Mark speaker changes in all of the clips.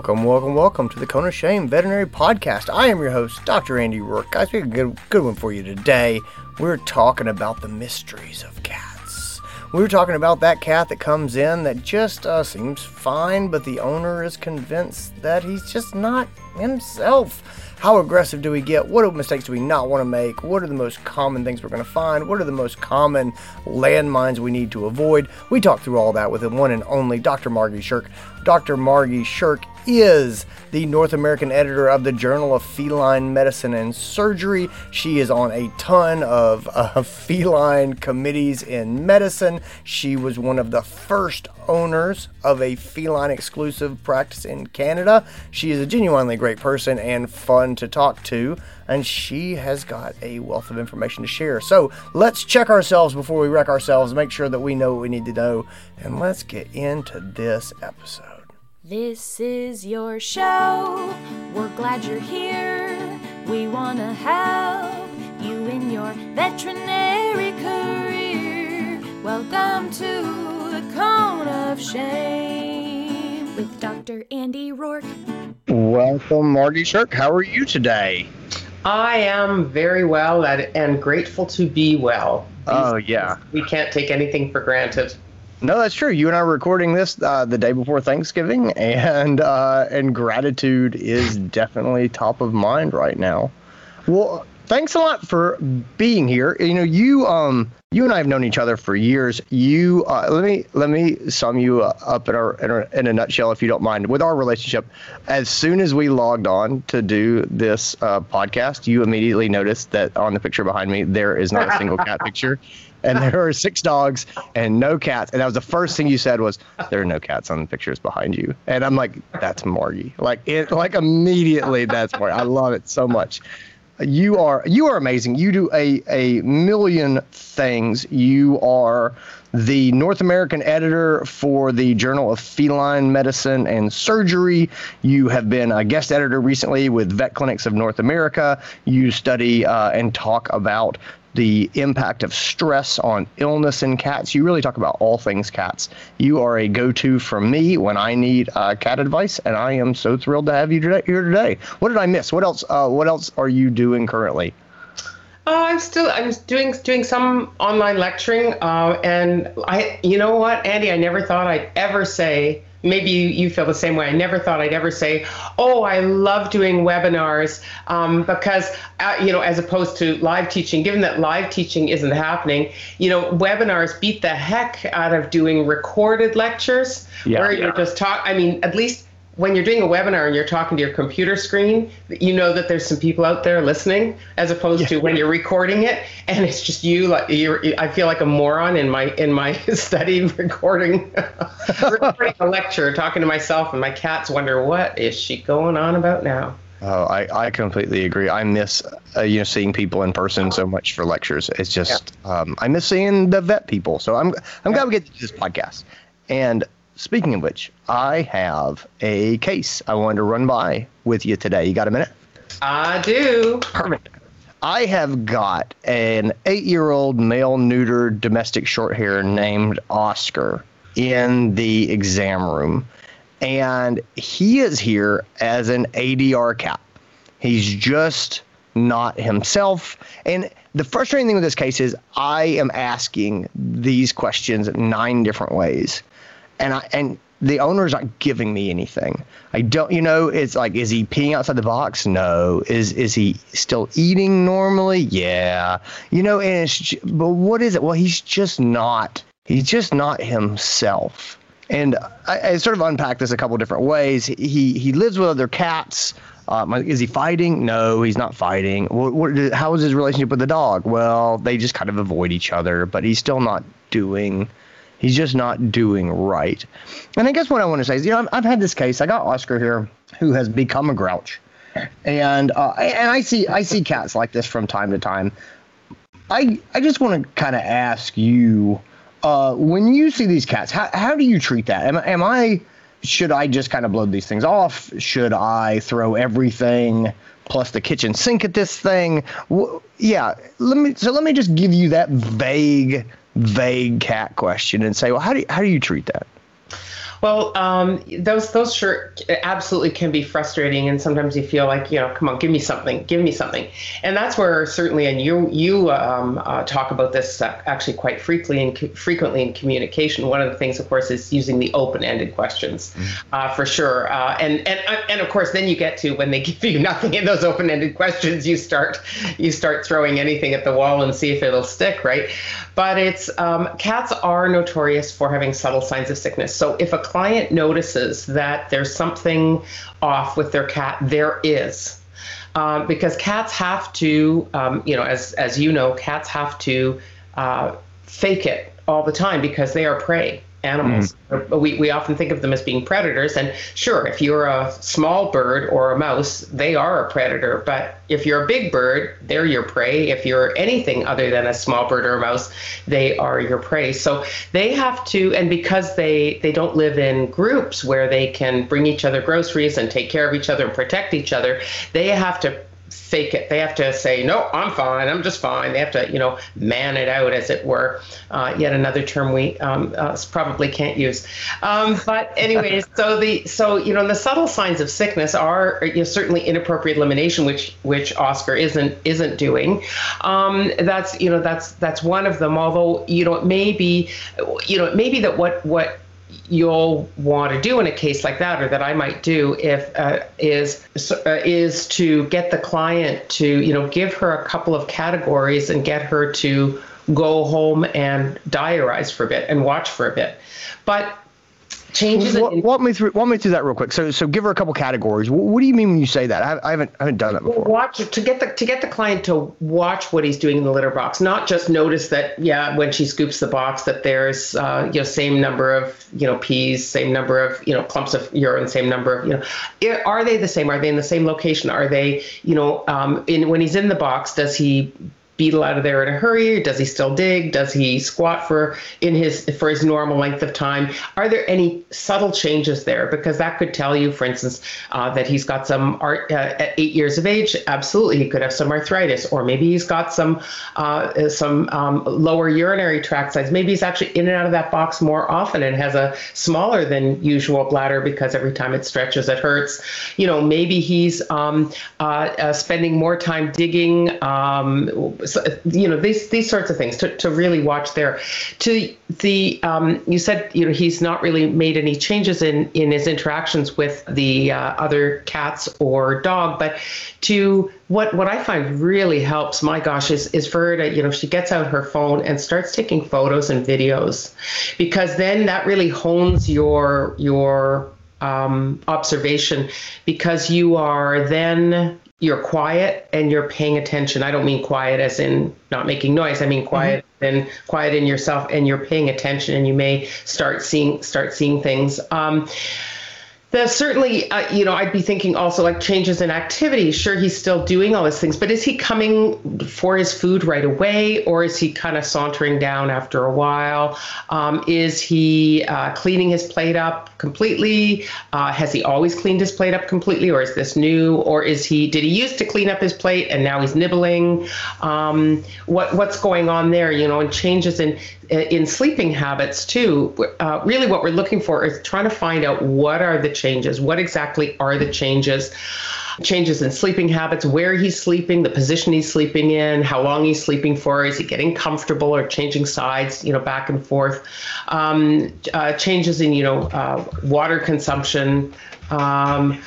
Speaker 1: Welcome, welcome, welcome to the Cone of Shame Veterinary Podcast. I am your host, Dr. Andy Roark. Guys, we have a good, good one for you today. We're talking about the mysteries of cats. We were talking about that cat that comes in that just uh, seems fine, but the owner is convinced that he's just not himself. How aggressive do we get? What mistakes do we not want to make? What are the most common things we're going to find? What are the most common landmines we need to avoid? We talked through all that with the one and only Dr. Margie Scherk. Dr. Margie Scherk is the North American editor of the Journal of Feline Medicine and Surgery. She is on a ton of uh, feline committees in medicine. She was one of the first owners of a feline exclusive practice in Canada. She is a genuinely great person and fun to talk to, and she has got a wealth of information to share. So let's check ourselves before we wreck ourselves, make sure that we know what we need to know, and let's get into this episode.
Speaker 2: This is your show. We're glad you're here. We want to help you in your veterinary career. Welcome to the Cone of Shame with Dr. Andy Roark.
Speaker 1: Welcome, Margie Scherk. How are you today?
Speaker 3: I am very well and grateful to be well.
Speaker 1: These oh, yeah.
Speaker 3: We can't take anything for granted.
Speaker 1: No, that's true. You and I are recording this uh, the day before Thanksgiving, and uh, and gratitude is definitely top of mind right now. Well, thanks a lot for being here. You know, you um you and I have known each other for years. You uh, let me let me sum you up in, our, in, in a nutshell, if you don't mind, with our relationship. As soon as we logged on to do this uh, podcast, you immediately noticed that on the picture behind me there is not a single cat picture and there are six dogs and no cats. And that was the first thing you said was there are no cats on the pictures behind you. And I'm like, that's Margie. Like it like immediately that's Margie. I love it so much. You are you are amazing. You do a a million things. You are the North American editor for the Journal of Feline Medicine and Surgery. You have been a guest editor recently with Vet Clinics of North America. You study uh, and talk about the impact of stress on illness in cats. You really talk about all things cats. You are a go-to for me when I need uh, cat advice, and I am so thrilled to have you here today. What did I miss? What else? Uh, what else are you doing currently?
Speaker 3: Uh, I'm still I'm doing doing some online lecturing, uh, and I you know what, Andy, I never thought I'd ever say maybe you, you feel the same way. I never thought I'd ever say, "Oh, I love doing webinars," um, because uh, you know, as opposed to live teaching. Given that live teaching isn't happening, you know, webinars beat the heck out of doing recorded lectures yeah, where yeah. you're just talk. I mean, at least when you're doing a webinar and you're talking to your computer screen, you know that there's some people out there listening, as opposed yeah. to when you're recording it and it's just you. Like you're, I feel like a moron in my in my study recording recording a lecture, talking to myself, and my cats wonder what is she going on about now.
Speaker 1: Oh, I, I completely agree. I miss uh, you know seeing people in person so much for lectures. It's just yeah. um, I miss seeing the vet people. So I'm I'm glad we get to do this podcast. And Speaking of which, I have a case I wanted to run by with you today. You got a minute?
Speaker 3: I do.
Speaker 1: Perfect. I have got an eight year old male neutered domestic short hair named Oscar in the exam room. And he is here as an ADR cat. He's just not himself. And the frustrating thing with this case is I am asking these questions nine different ways and I and the owner's not giving me anything. I don't, you know, it's like, is he peeing outside the box? No. Is is he still eating normally? Yeah. You know, and it's, but what is it? Well, he's just not. He's just not himself. And I, I sort of unpacked this a couple different ways. He he lives with other cats. Um, is he fighting? No, he's not fighting. What, what, how is his relationship with the dog? Well, they just kind of avoid each other, but he's still not doing He's just not doing right. And I guess what I want to say is, you know, I've, had this case. I got Oscar here, who has become a grouch, and uh, and I see I see cats like this from time to time. I I just want to kind of ask you, uh, when you see these cats, how how do you treat that? Am, am I should I just kind of blow these things off? Should I throw everything plus the kitchen sink at this thing? W- yeah, let me. So let me just give you that vague vague cat question and say, well, how do you, how do you treat that?
Speaker 3: Well, um, those those sure absolutely can be frustrating, and sometimes you feel like you know, come on, give me something, give me something, and that's where certainly, and you you um, uh, talk about this uh, actually quite frequently and frequently in communication. One of the things, of course, is using the open-ended questions, mm-hmm. uh, for sure, uh, and and uh, and of course, then you get to when they give you nothing in those open-ended questions, you start you start throwing anything at the wall and see if it'll stick, right? But it's um, cats are notorious for having subtle signs of sickness. So if a client notices that there's something off with their cat, there is. Um, because cats have to, um, you know, as as you know, cats have to uh, fake it all the time because they are prey animals. Mm. We, we often think of them as being predators. And sure, if you're a small bird or a mouse, they are a predator. But if you're a big bird, they're your prey. If you're anything other than a small bird or a mouse, they are your prey. So they have to, and because they, they don't live in groups where they can bring each other groceries and take care of each other and protect each other, they have to fake it. They have to say, no, I'm fine. I'm just fine. They have to, you know, man it out, as it were. Uh, yet another term we um, uh, probably can't use. Um, but anyways, so the so you know the subtle signs of sickness are you know, certainly inappropriate elimination, which which Oscar isn't isn't doing. Um, that's you know that's that's one of them. Although you know it may be you know it may be that what what you'll want to do in a case like that, or that I might do, if uh, is uh, is to get the client to you know give her a couple of categories and get her to go home and diarize for a bit and watch for a bit. But changes.
Speaker 1: Walk, in, walk me through. Walk me through that real quick. So, so give her a couple categories. What, what do you mean when you say that? I, I, haven't, I haven't done it before.
Speaker 3: Watch to get the to get the client to watch what he's doing in the litter box, not just notice that. Yeah, when she scoops the box, that there's uh, you know same number of you know peas, same number of you know clumps of urine, same number of you know. Are they the same? Are they in the same location? Are they you know um, in when he's in the box? Does he beetle out of there in a hurry? Does he still dig? Does he squat for in his for his normal length of time? Are there any subtle changes there? Because that could tell you, for instance, uh, that he's got some art uh, at eight years of age. Absolutely, he could have some arthritis, or maybe he's got some uh, some um, lower urinary tract size. Maybe he's actually in and out of that box more often and has a smaller than usual bladder because every time it stretches, it hurts. You know, maybe he's um, uh, uh, spending more time digging. Um, you know these these sorts of things to, to really watch there. To the um, you said you know he's not really made any changes in in his interactions with the uh, other cats or dog but to what what I find really helps my gosh is is for her to you know she gets out her phone and starts taking photos and videos because then that really hones your your um, observation because you are then you're quiet and you're paying attention. I don't mean quiet as in not making noise. I mean quiet mm-hmm. and quiet in yourself and you're paying attention and you may start seeing start seeing things. Um, there's certainly, uh, you know, I'd be thinking also like changes in activity. Sure, he's still doing all these things, but is he coming for his food right away, or is he kind of sauntering down after a while? Um, is he uh, cleaning his plate up completely? Uh, has he always cleaned his plate up completely, or is this new? Or is he did he used to clean up his plate and now he's nibbling? Um, what what's going on there? You know, and changes in in sleeping habits too. Uh, really, what we're looking for is trying to find out what are the changes. What exactly are the changes? Changes in sleeping habits, where he's sleeping, the position he's sleeping in, how long he's sleeping for, is he getting comfortable or changing sides, you know, back and forth. Um, uh, changes in, you know, uh, water consumption. Um,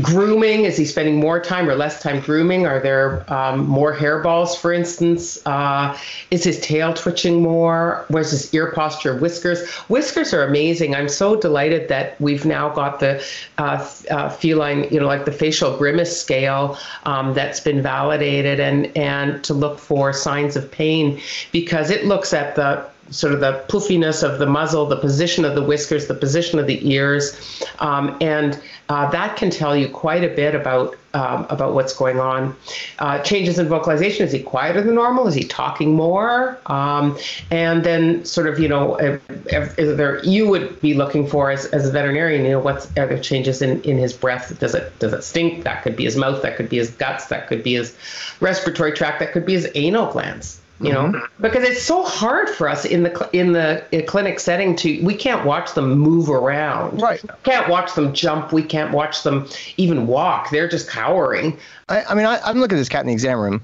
Speaker 3: grooming is he spending more time or less time grooming? Are there um, more hairballs for instance? Uh, is his tail twitching more? Where's his ear posture? Whiskers. Whiskers are amazing. I'm so delighted that we've now got the uh, uh, feline you know like the facial grimace scale um, that's been validated and and to look for signs of pain because it looks at the sort of the poofiness of the muzzle, the position of the whiskers, the position of the ears, um, and uh, that can tell you quite a bit about um, about what's going on. Uh, changes in vocalization: is he quieter than normal? Is he talking more? Um, and then, sort of, you know, if, if, if there you would be looking for as, as a veterinarian, you know, what's are there changes in, in his breath? Does it does it stink? That could be his mouth. That could be his guts. That could be his respiratory tract. That could be his anal glands you know
Speaker 1: Mm-hmm.
Speaker 3: because it's so hard for us in the in the uh, clinic setting to we can't watch them move around
Speaker 1: Right.
Speaker 3: can't watch them jump we can't watch them even walk they're just cowering
Speaker 1: I, I mean, I, I'm looking at this cat in the exam room,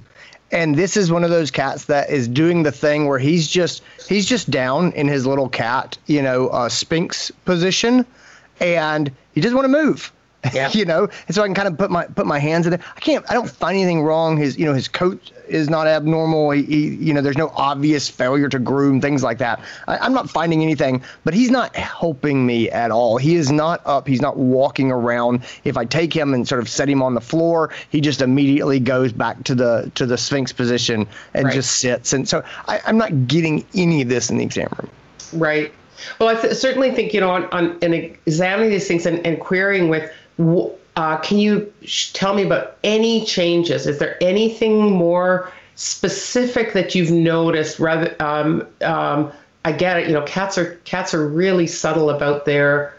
Speaker 1: and this is one of those cats that is doing the thing where he's just he's just down in his little cat, you know, uh, Sphinx position, and he doesn't want to move.
Speaker 3: Yeah.
Speaker 1: you know, and so I can kind of put my put my hands in it. I can't. I don't find anything wrong. His you know his coat is not abnormal. He, he you know there's no obvious failure to groom things like that. I, I'm not finding anything, but he's not helping me at all. He is not up. He's not walking around. If I take him and sort of set him on the floor, he just immediately goes back to the to the Sphinx position and
Speaker 3: Right.
Speaker 1: just sits. And so I, I'm not getting any of this in the exam room.
Speaker 3: Right. Well, I th- certainly think you know on, on in examining these things and, and querying with, uh, can you sh- tell me about any changes? Is there anything more specific that you've noticed? Rather, um, um, I get it. You know, cats are cats are really subtle about their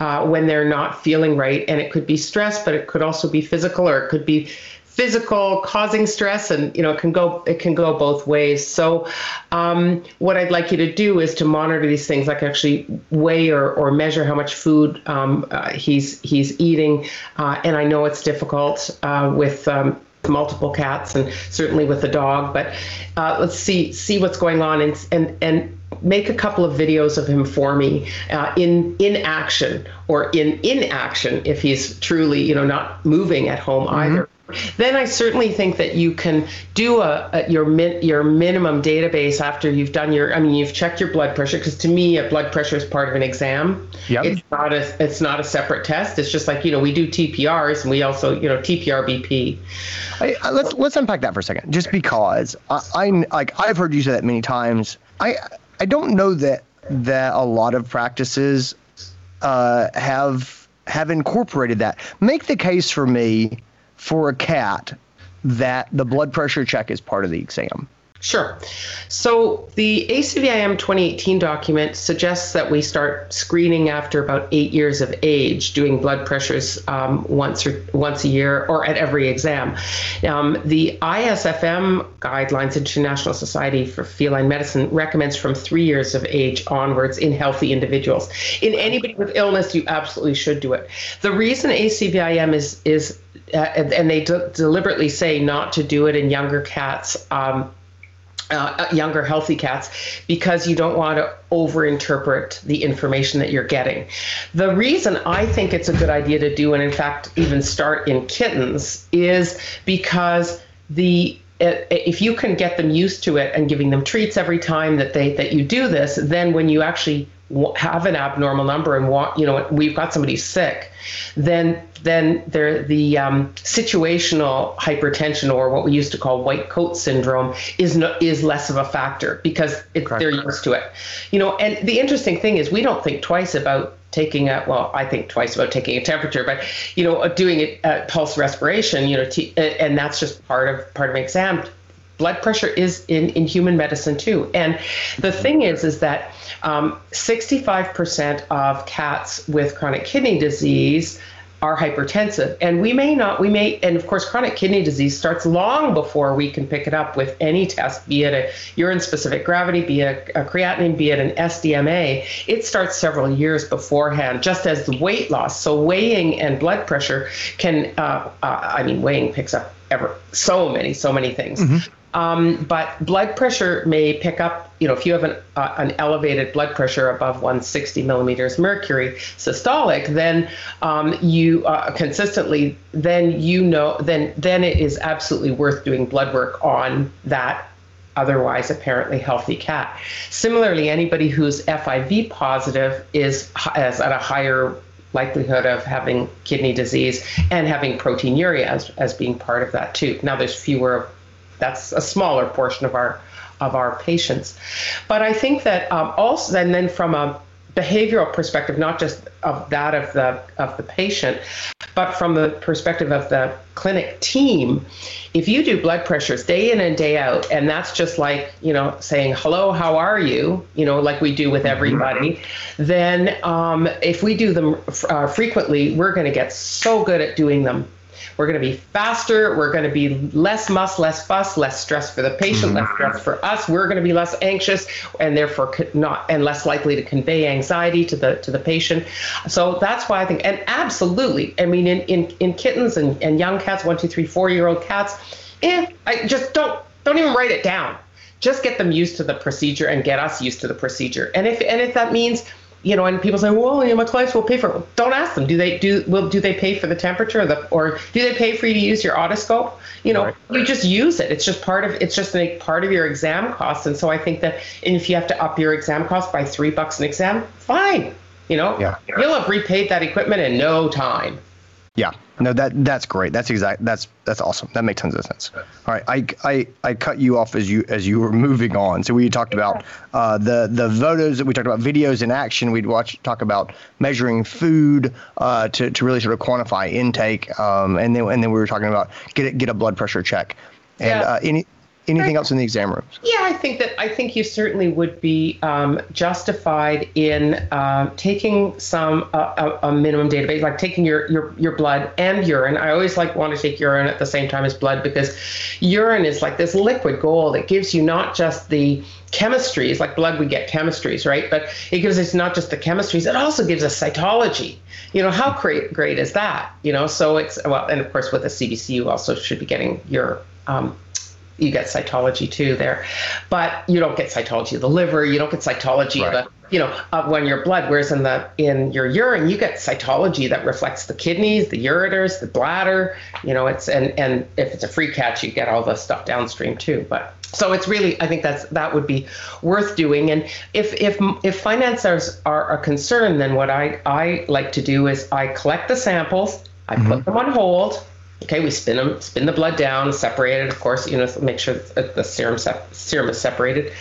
Speaker 3: uh, when they're not feeling right, and it could be stress, but it could also be physical, or it could be physical causing stress and you know it can go it can go both ways. So um, what i'd like you to do is to monitor these things like actually weigh or, or measure how much food um, uh, he's he's eating. Uh, and i know it's difficult uh, with um, multiple cats and certainly with the dog but uh, let's see see what's going on and and and make a couple of videos of him for me uh, in in action or in inaction if he's truly you know not moving at home either then I certainly think that you can do a, a your min, your minimum database after you've done your. I mean, you've checked your blood pressure because to me, a blood pressure is part of an exam.
Speaker 1: Yep.
Speaker 3: It's not a it's not a separate test. It's just like you know we do TPRs and we also you know TPR BP.
Speaker 1: I, I- let's let's unpack that for a second. Just because I, I like I've heard you say that many times. I I don't know that that a lot of practices uh, have have incorporated that. Make the case for me for a cat that the blood pressure check is part of the exam.
Speaker 3: Sure. So the ACVIM 2018 document suggests that we start screening after about eight years of age, doing blood pressures um, once or once a year or at every exam. Um, the ISFM guidelines, International Society for Feline Medicine, recommends from three years of age onwards in healthy individuals. In anybody with illness, you absolutely should do it. The reason ACVIM is is uh, and they de- deliberately say not to do it in younger cats. Um, uh, younger healthy cats because you don't want to overinterpret the information that you're getting. The reason I think it's a good idea to do, and in fact, even start in kittens, is because the if you can get them used to it and giving them treats every time that they that you do this, then when you actually have an abnormal number and want you know we've got somebody sick, then then there the um, situational hypertension or what we used to call white coat syndrome is no, is less of a factor because it, they're used to it. You know, and the interesting thing is we don't think twice about taking a well i think twice about taking a temperature but you know doing it uh, pulse respiration you know t- and that's just part of part of an exam. Blood pressure is in, in human medicine too. And the thing is is that um, 65% of cats with chronic kidney disease are hypertensive. And we may not we may and of course chronic kidney disease starts long before we can pick it up with any test be it a urine specific gravity be it a creatinine be it an sdma it starts several years beforehand just as the weight loss. So weighing and blood pressure can uh, uh, i mean weighing picks up ever so many so many things um, but blood pressure may pick up, you know, if you have an, uh, an elevated blood pressure above 160 millimeters mercury systolic, then um, you uh, consistently, then you know, then then it is absolutely worth doing blood work on that otherwise apparently healthy cat. Similarly, anybody who's FIV positive is, is at a higher likelihood of having kidney disease and having proteinuria as, as being part of that too. Now there's fewer that's a smaller portion of our of our patients. But I think that um, also, and then from a behavioral perspective, not just of that of the of the patient, but from the perspective of the clinic team, if you do blood pressures day in and day out, and that's just like you know saying hello, how are you, you know, like we do with everybody, then um, if we do them uh, frequently, we're going to get so good at doing them We're going to be faster. We're going to be less muss, less fuss, less stress for the patient, less stress for us. We're going to be less anxious and therefore not and less likely to convey anxiety to the to the patient. So that's why I think and absolutely. I mean, in in, in kittens and, and young cats, one, two, three, four year old cats, eh, I just don't don't even write it down. Just get them used to the procedure and get us used to the procedure. And if and if that means you know, and people say, well, you know, my clients will pay for it. Don't ask them. Do they do? Will do they pay for the temperature, or, the, or do they pay for you to use your otoscope? You know, right. you just use it. It's just part of. It's just make part of your exam cost. And so I think that if you have to up your exam cost by three bucks an exam, fine. You know, yeah. you'll have repaid that equipment in no time.
Speaker 1: Yeah, no, that that's great. That's exact. That's that's awesome. That makes tons of sense. All right, I, I, I cut you off as you as you were moving on. So we talked about uh, the the photos that we talked about videos in action. We'd watch talk about measuring food uh, to to really sort of quantify intake, um, and then and then we were talking about get it, get a blood pressure check. And yeah. uh, any anything else in the exam rooms?
Speaker 3: Yeah, I think that I think you certainly would be um, justified in uh, taking some uh, a, a, minimum database, like taking your, your your blood and urine. I always like want to take urine at the same time as blood because urine is like this liquid gold. It gives you not just the chemistries, like blood, we get chemistries, right? But it gives us not just the chemistries; it also gives us cytology. You know, how great great is that? You know, so it's well, and of course with a CBC, you also should be getting your um, you get cytology too there, but you don't get cytology of the liver. You don't get cytology right. of the you know uh, when your blood. Whereas in the in your urine, you get cytology that reflects the kidneys, the ureters, the bladder. You know, it's and and if it's a free catch, you get all the stuff downstream too. But so it's really i think that's that would be worth doing and if if if financiers are a concern then what i i like to do is i collect the samples i mm-hmm. put them on hold Okay, we spin them, spin the blood down, separate it, of course, you know, make sure the serum serum is separated,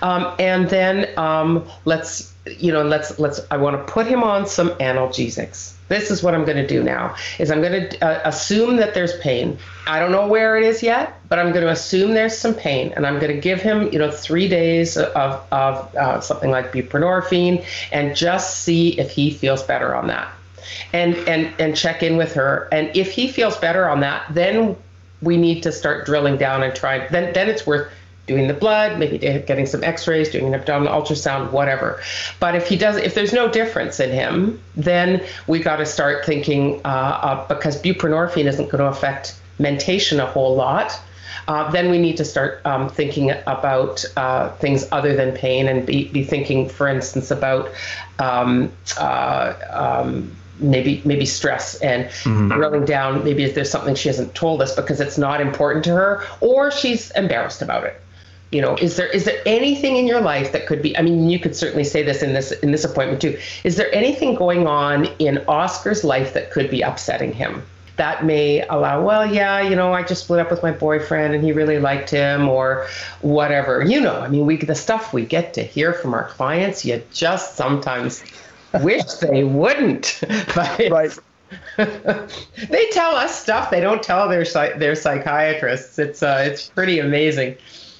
Speaker 3: um, and then um, let's, you know, let's let's. I want to put him on some analgesics. This is what I'm going to do now. Is I'm going to uh, assume that there's pain. I don't know where it is yet, but I'm going to assume there's some pain, and I'm going to give him, you know, three days of of uh, something like buprenorphine, and just see if he feels better on that and and and check in with her. And if he feels better on that, then we need to start drilling down and try. Then then it's worth doing the blood, maybe getting some X-rays, doing an abdominal ultrasound, whatever. But if he does, if there's no difference in him, then we got to start thinking uh, uh, because buprenorphine isn't going to affect mentation a whole lot. Uh, then we need to start um, thinking about uh, things other than pain and be, be thinking, for instance, about um, uh, um, maybe maybe stress and mm-hmm. drilling down maybe if there's something she hasn't told us because it's not important to her or she's embarrassed about it. You know is there is there anything in your life that could be i mean you could certainly say this in this in this appointment too. Is there anything going on in oscar's life that could be upsetting him? That may allow well yeah you know i just split up with my boyfriend and he really liked him or whatever. You know i mean we the stuff we get to hear from our clients you just sometimes wish they wouldn't. But right. they tell us stuff they don't tell their their psychiatrists. It's uh, it's pretty amazing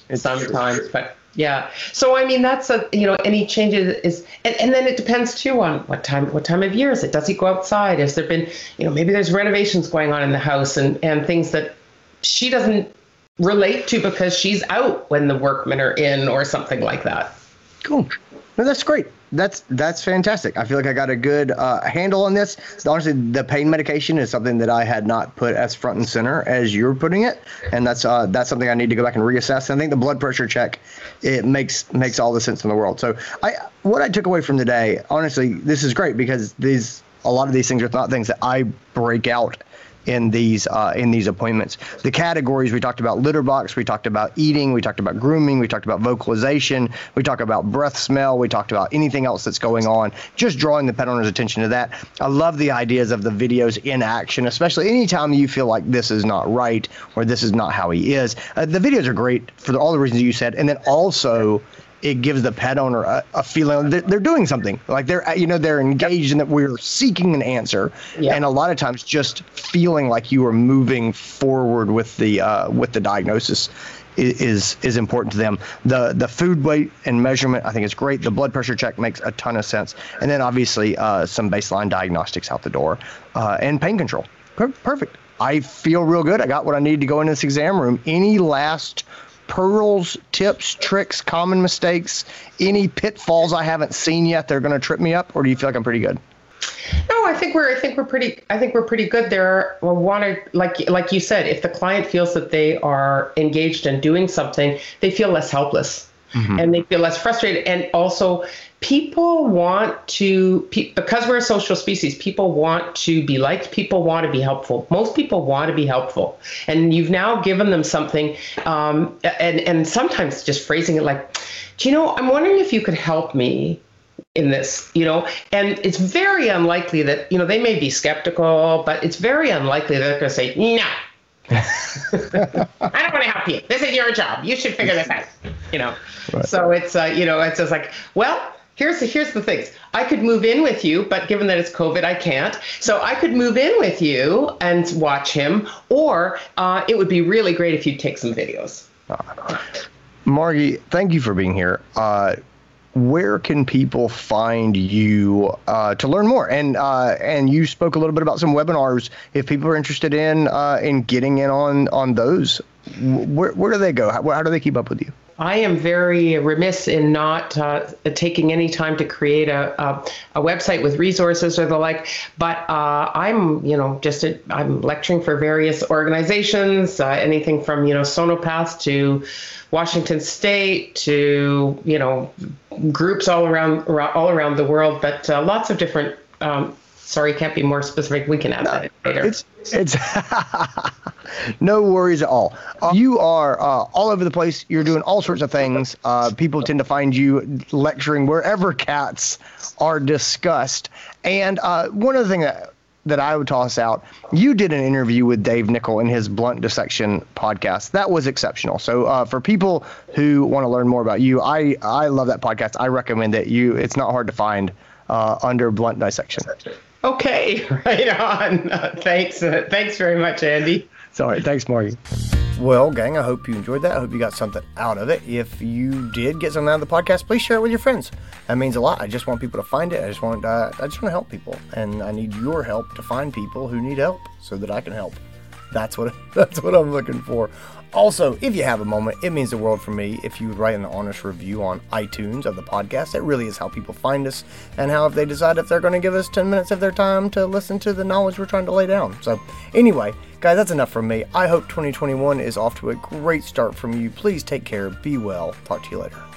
Speaker 3: it's sometimes, true. but yeah. So I mean, that's a you know any changes is and, and then it depends too on what time what time of year is it? Does he go outside? Has there been you know maybe there's renovations going on in the house and and things that she doesn't relate to because she's out when the workmen are in or something like that.
Speaker 1: Cool. No, that's great that's that's fantastic. I feel like I got a good uh, handle on this. Honestly, the pain medication is something that I had not put as front and center as you're putting it, and that's uh, that's something I need to go back and reassess. And I think the blood pressure check it makes makes all the sense in the world. So I what I took away from today, honestly, this is great because these a lot of these things are not things that I break out in these uh, in these appointments. The categories we talked about litter box, we talked about eating, we talked about grooming, we talked about vocalization, we talked about breath smell, we talked about anything else that's going on. Just drawing the pet owner's attention to that. I love the ideas of the videos in action, especially anytime you feel like this is not right or this is not how he is. Uh, the videos are great for all the reasons you said, and then also it gives the pet owner a, a feeling that they're doing something like they're you know they're engaged and that we're seeking an answer yeah. and a lot of times just feeling like you are moving forward with the uh, with the diagnosis is is important to them. The the food weight and measurement I think is great. The blood pressure check makes a ton of sense, and then obviously uh, some baseline diagnostics out the door uh, and pain control. Per- perfect. I feel real good. I got what I need to go in this exam room. Any last pearls, tips, tricks, common mistakes, any pitfalls I haven't seen yet that are going to trip me up, or do you feel like I'm pretty good?
Speaker 3: No, I think we're I think we're pretty I think we're pretty good there. We want to like like you said, if the client feels that they are engaged in doing something, they feel less helpless. Mm-hmm. And they feel less frustrated. And also, people want to because we're a social species people want to be liked people want to be helpful most people want to be helpful and you've now given them something um, and and sometimes just phrasing it like do you know i'm wondering if you could help me in this you know and it's very unlikely that you know they may be skeptical but it's very unlikely they're going to say no I don't want to help you. This is your job. You should figure this out. You know. Right. So it's uh, you know it's just like well here's the, here's the things. I could move in with you, but given that it's COVID, I can't. So I could move in with you and watch him, or uh, it would be really great if you'd take some videos. Uh,
Speaker 1: Margie, thank you for being here. Uh, where can people find you uh, to learn more? And uh, and you spoke a little bit about some webinars. If people are interested in uh, in getting in on on those, where where do they go? How, how do they keep up with you?
Speaker 3: I am very remiss in not uh, taking any time to create a, a, a, website with resources or the like. But uh, I'm, you know, just i am lecturing for various organizations, uh, anything from you know Sonopath to Washington State to you know groups all around all around the world, but uh, lots of different um, sorry, can't be more specific. We can add no, that later.
Speaker 1: It's it's no worries at all. Uh, you are uh, all over the place. You're doing all sorts of things. Uh, people tend to find you lecturing wherever cats are discussed. And uh, one other thing that that I would toss out. You did an interview with Dave Nichol in his Blunt Dissection podcast. That was exceptional. So uh, for people who want to learn more about you, I I love that podcast. I recommend that You it's not hard to find uh, under Blunt Dissection.
Speaker 3: Okay, right on. Uh, thanks. Uh, thanks very much, Andy.
Speaker 1: Sorry. Thanks, Margie. Well, gang, I hope you enjoyed that. I hope you got something out of it. If you did get something out of the podcast, please share it with your friends. That means a lot. I just want people to find it. I just want uh, I just want to help people, and I need your help to find people who need help so that I can help. That's what that's what I'm looking for. Also, if you have a moment, it means the world for me if you write an honest review on iTunes of the podcast. It really is how people find us and how if they decide if they're going to give us 10 minutes of their time to listen to the knowledge we're trying to lay down. So, anyway, guys, that's enough from me. I hope 2021 is off to a great start from you. Please take care, be well. Talk to you later.